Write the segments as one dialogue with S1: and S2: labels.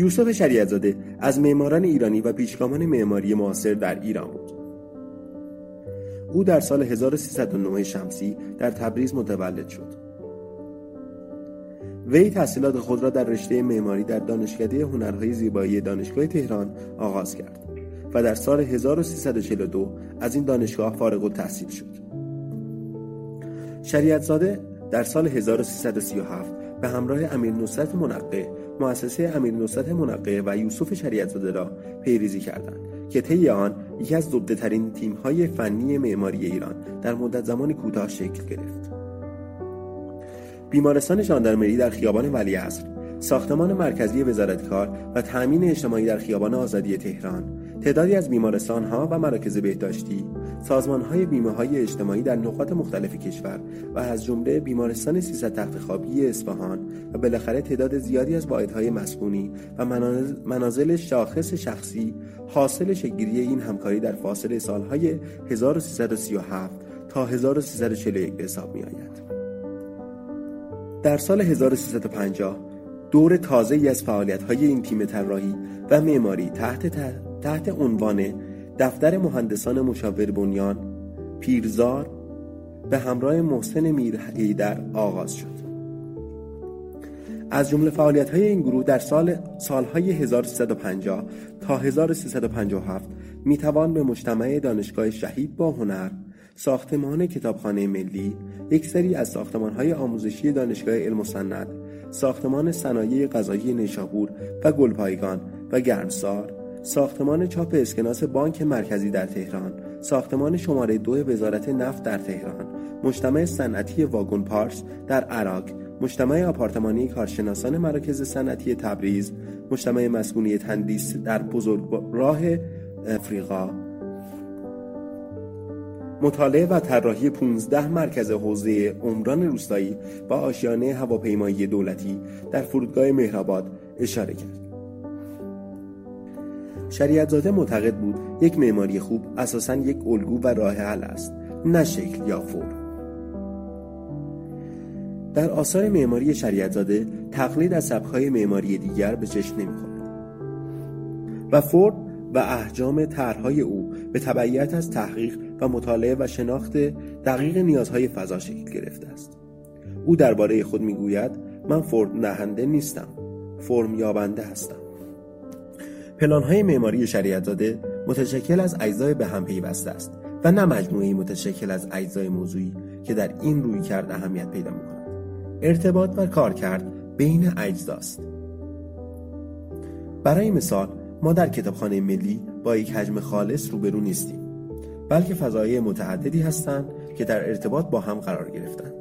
S1: یوسف شریعتزاده از معماران ایرانی و پیشگامان معماری معاصر در ایران بود او در سال 1309 شمسی در تبریز متولد شد وی تحصیلات خود را در رشته معماری در دانشکده هنرهای زیبایی دانشگاه تهران آغاز کرد و در سال 1342 از این دانشگاه فارغ التحصیل شد. شریعتزاده در سال 1337 به همراه امیر نصرت منقه مؤسسه امیر نصرت منقه و یوسف شریعتزاده را پیریزی کردند که طی آن یکی از زبده ترین تیم های فنی معماری ایران در مدت زمان کوتاه شکل گرفت. بیمارستان ژاندارمری در خیابان ولیعصر، ساختمان مرکزی وزارتکار و تأمین اجتماعی در خیابان آزادی تهران، تعدادی از بیمارستان ها و مراکز بهداشتی، سازمان های بیمه های اجتماعی در نقاط مختلف کشور و از جمله بیمارستان 300 تخت خوابی اصفهان و بالاخره تعداد زیادی از واحدهای مسکونی و منازل شاخص شخصی حاصل شکلگیری این همکاری در فاصله سالهای 1337 تا 1341 به حساب می آید. در سال 1350 دور تازه ای از فعالیت های این تیم طراحی و معماری تحت, تحت عنوان دفتر مهندسان مشاور بنیان پیرزار به همراه محسن میرهی در آغاز شد. از جمله فعالیت های این گروه در سال سالهای 1350 تا 1357 می توان به مجتمع دانشگاه شهید با هنر ساختمان کتابخانه ملی یک سری از ساختمان های آموزشی دانشگاه علم و سنت ساختمان صنایع غذایی نیشابور و گلپایگان و گرمسار ساختمان چاپ اسکناس بانک مرکزی در تهران ساختمان شماره دو وزارت نفت در تهران مجتمع صنعتی واگون پارس در عراق مجتمع آپارتمانی کارشناسان مراکز صنعتی تبریز مجتمع مسکونی تندیس در بزرگ راه افریقا مطالعه و طراحی 15 مرکز حوزه عمران روستایی و آشیانه هواپیمایی دولتی در فرودگاه مهرآباد اشاره کرد. شریعتزاده معتقد بود یک معماری خوب اساسا یک الگو و راه حل است نه شکل یا فرم. در آثار معماری شریعتزاده تقلید از سبکهای معماری دیگر به چشم نمی‌خورد. و فورد و احجام طرحهای او به تبعیت از تحقیق و مطالعه و شناخت دقیق نیازهای فضا شکل گرفته است. او درباره خود می‌گوید من فرم نهنده نیستم فرم یابنده هستم. پلانهای معماری شریعتزاده متشکل از اجزای به هم پیوسته است و نه مجموعی متشکل از اجزای موضوعی که در این روی کرد اهمیت پیدا می کند. ارتباط و کارکرد بین اجزاست. برای مثال ما در کتابخانه ملی با یک حجم خالص روبرو نیستیم بلکه فضایی متعددی هستند که در ارتباط با هم قرار گرفتند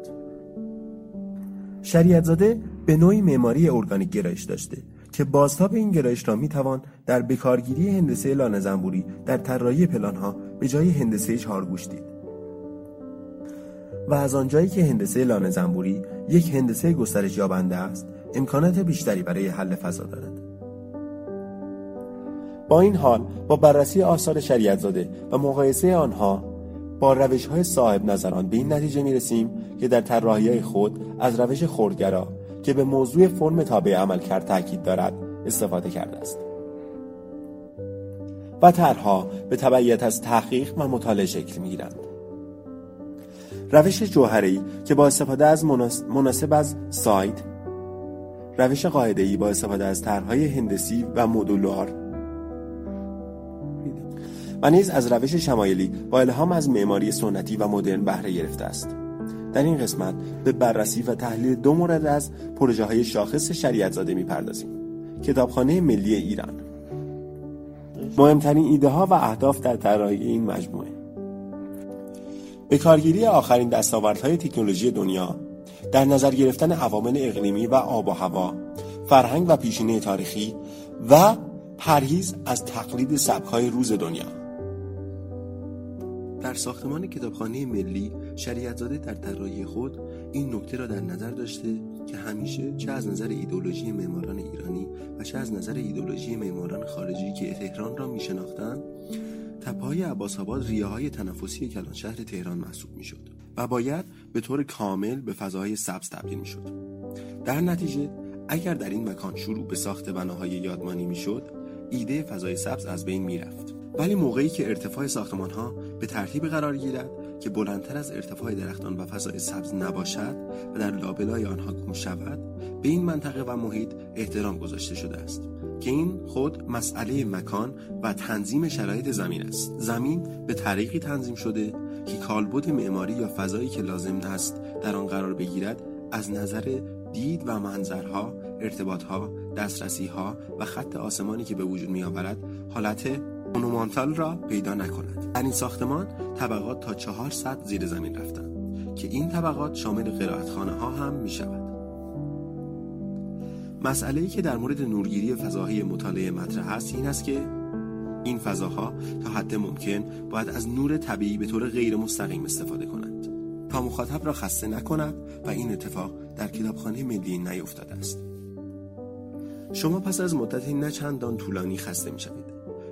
S1: شریعتزاده به نوعی معماری ارگانیک گرایش داشته که بازتاب این گرایش را می‌توان در بکارگیری هندسه لانه زنبوری در طراحی پلانها به جای هندسه چهارگوش دید. و از آنجایی که هندسه لانه زنبوری یک هندسه گسترش یابنده است امکانات بیشتری برای حل فضا دارد. با این حال با بررسی آثار شریعت زاده و مقایسه آنها با روش های صاحب نظران به این نتیجه می رسیم که در طراحی خود از روش خوردگرا که به موضوع فرم تابع عمل کرد تاکید دارد استفاده کرده است و طرحها به تبعیت از تحقیق و مطالعه شکل می گیرند. روش جوهری که با استفاده از مناسب از سایت روش قاعده‌ای با استفاده از طرحهای هندسی و مدولار و نیز از روش شمایلی با الهام از معماری سنتی و مدرن بهره گرفته است در این قسمت به بررسی و تحلیل دو مورد از پروژه های شاخص شریعت زاده می‌پردازیم. کتابخانه ملی ایران. مهمترین ایده ها و اهداف در طراحی این مجموعه. به کارگیری آخرین دستاوردهای تکنولوژی دنیا در نظر گرفتن عوامل اقلیمی و آب و هوا فرهنگ و پیشینه تاریخی و پرهیز از تقلید سبکهای روز دنیا. در ساختمان کتابخانه ملی شریعتزاده در طراحی خود این نکته را در نظر داشته که همیشه چه از نظر ایدولوژی معماران ایرانی و چه از نظر ایدولوژی معماران خارجی که تهران را میشناختند تپه‌های عباس آباد ریه های تنفسی کلان شهر تهران محسوب می‌شد و باید به طور کامل به فضاهای سبز تبدیل می‌شد. در نتیجه اگر در این مکان شروع به ساخت بناهای یادمانی می‌شد ایده فضای سبز از بین می‌رفت. ولی موقعی که ارتفاع ساختمان ها به ترتیب قرار گیرد که بلندتر از ارتفاع درختان و فضای سبز نباشد و در لابلای آنها گم شود به این منطقه و محیط احترام گذاشته شده است که این خود مسئله مکان و تنظیم شرایط زمین است. زمین به طریقی تنظیم شده که کالبد معماری یا فضایی که لازم است در آن قرار بگیرد از نظر دید و منظرها، ارتباطها، دسترسیها و خط آسمانی که به وجود می آورد حالت مونومانتال را پیدا نکند. در این ساختمان طبقات تا چهار سطح زیر زمین رفتند که این طبقات شامل قرائتخانه ها هم می شود. مسئله ای که در مورد نورگیری فضاهای مطالعه مطرح است این است که این فضاها تا حد ممکن باید از نور طبیعی به طور غیر مستقیم استفاده کنند تا مخاطب را خسته نکند و این اتفاق در کتابخانه ملی نیفتاده است شما پس از مدتی نه چندان طولانی خسته می شوید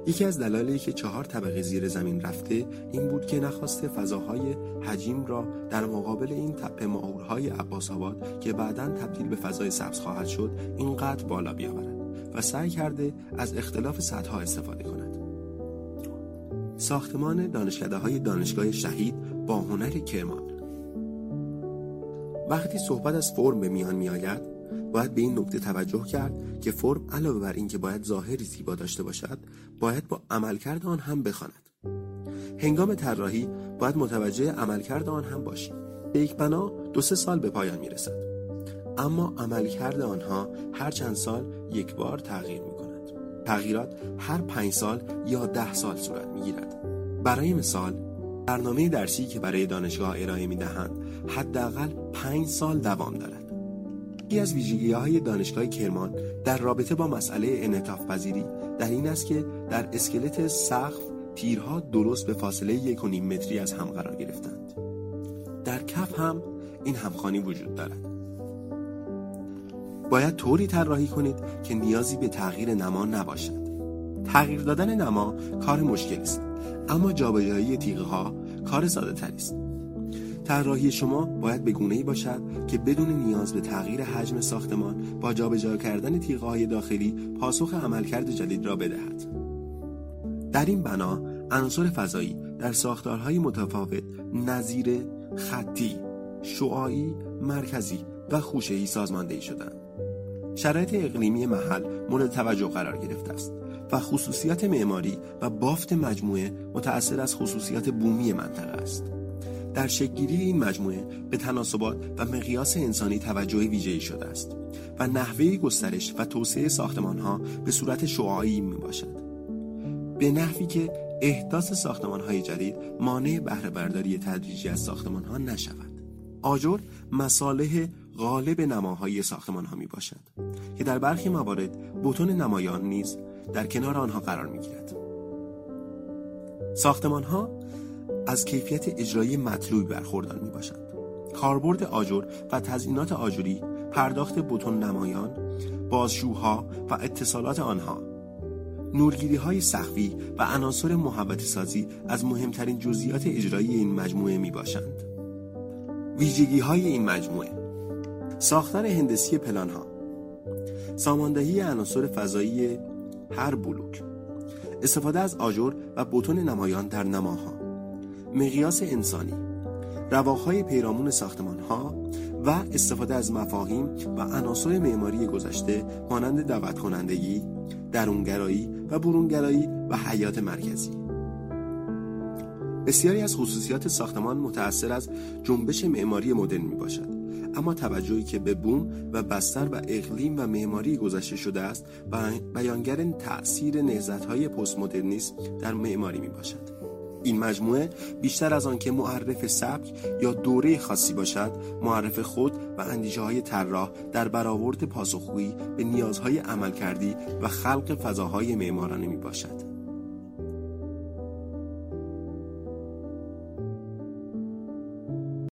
S1: یکی از دلایلی که چهار طبقه زیر زمین رفته این بود که نخواسته فضاهای حجیم را در مقابل این تپه معورهای عباس آباد که بعدا تبدیل به فضای سبز خواهد شد اینقدر بالا بیاورد و سعی کرده از اختلاف سطح استفاده کند. ساختمان دانشکده های دانشگاه شهید با هنر کرمان. وقتی صحبت از فرم به میان می آید باید به این نکته توجه کرد که فرم علاوه بر اینکه باید ظاهری زیبا داشته باشد باید با عملکرد آن هم بخواند. هنگام طراحی باید متوجه عملکرد آن هم باشیم. یک بنا دو سه سال به پایان می‌رسد. اما عملکرد آنها هر چند سال یک بار تغییر می کند تغییرات هر پنج سال یا ده سال صورت می گیرد برای مثال برنامه درسی که برای دانشگاه ارائه می دهند حداقل پنج سال دوام دارد. یکی از ویژگی های دانشگاه کرمان در رابطه با مسئله انعطاف پذیری در این است که در اسکلت سقف تیرها درست به فاصله یک و نیم متری از هم قرار گرفتند. در کف هم این همخانی وجود دارد. باید طوری طراحی کنید که نیازی به تغییر نما نباشد. تغییر دادن نما کار مشکلی است اما جابجایی تیغه ها کار ساده است. طراحی شما باید به ای باشد که بدون نیاز به تغییر حجم ساختمان با جابجا کردن تیغه های داخلی پاسخ عملکرد جدید را بدهد. در این بنا عناصر فضایی در ساختارهای متفاوت نظیر خطی، شعاعی، مرکزی و خوشه‌ای سازماندهی شدند. شرایط اقلیمی محل مورد توجه قرار گرفته است و خصوصیات معماری و بافت مجموعه متأثر از خصوصیات بومی منطقه است. در شکلگیری این مجموعه به تناسبات و مقیاس انسانی توجه ویژه‌ای شده است و نحوه گسترش و توسعه ساختمان ها به صورت شعاعی می باشد. به نحوی که احداث ساختمان های جدید مانع بهره برداری تدریجی از ساختمان ها نشود. آجر مصالح غالب نماهای ساختمان ها می باشد که در برخی موارد بوتون نمایان نیز در کنار آنها قرار می گیرد. ساختمان ها از کیفیت اجرایی مطلوبی برخوردار می باشند. کاربرد آجر و تزیینات آجوری، پرداخت بتون نمایان، بازشوها و اتصالات آنها، نورگیری های سخفی و عناصر محبت سازی از مهمترین جزئیات اجرایی این مجموعه می باشند. ویژگی های این مجموعه ساختار هندسی پلان ها ساماندهی عناصر فضایی هر بلوک استفاده از آجر و بتون نمایان در نماها مقیاس انسانی. رواهای پیرامون ساختمان ها و استفاده از مفاهیم و عناصر معماری گذشته مانند دعوت کنندگی، درونگرایی و برونگرایی و حیات مرکزی. بسیاری از خصوصیات ساختمان متأثر از جنبش معماری مدرن می باشد اما توجهی که به بوم و بستر و اقلیم و معماری گذشته شده است بیانگر تأثیر نهضت‌های پست مدرنیسم در معماری می باشد این مجموعه بیشتر از آن که معرف سبک یا دوره خاصی باشد معرف خود و اندیشه های طراح در برآورد پاسخگویی به نیازهای عملکردی و خلق فضاهای معمارانه می باشد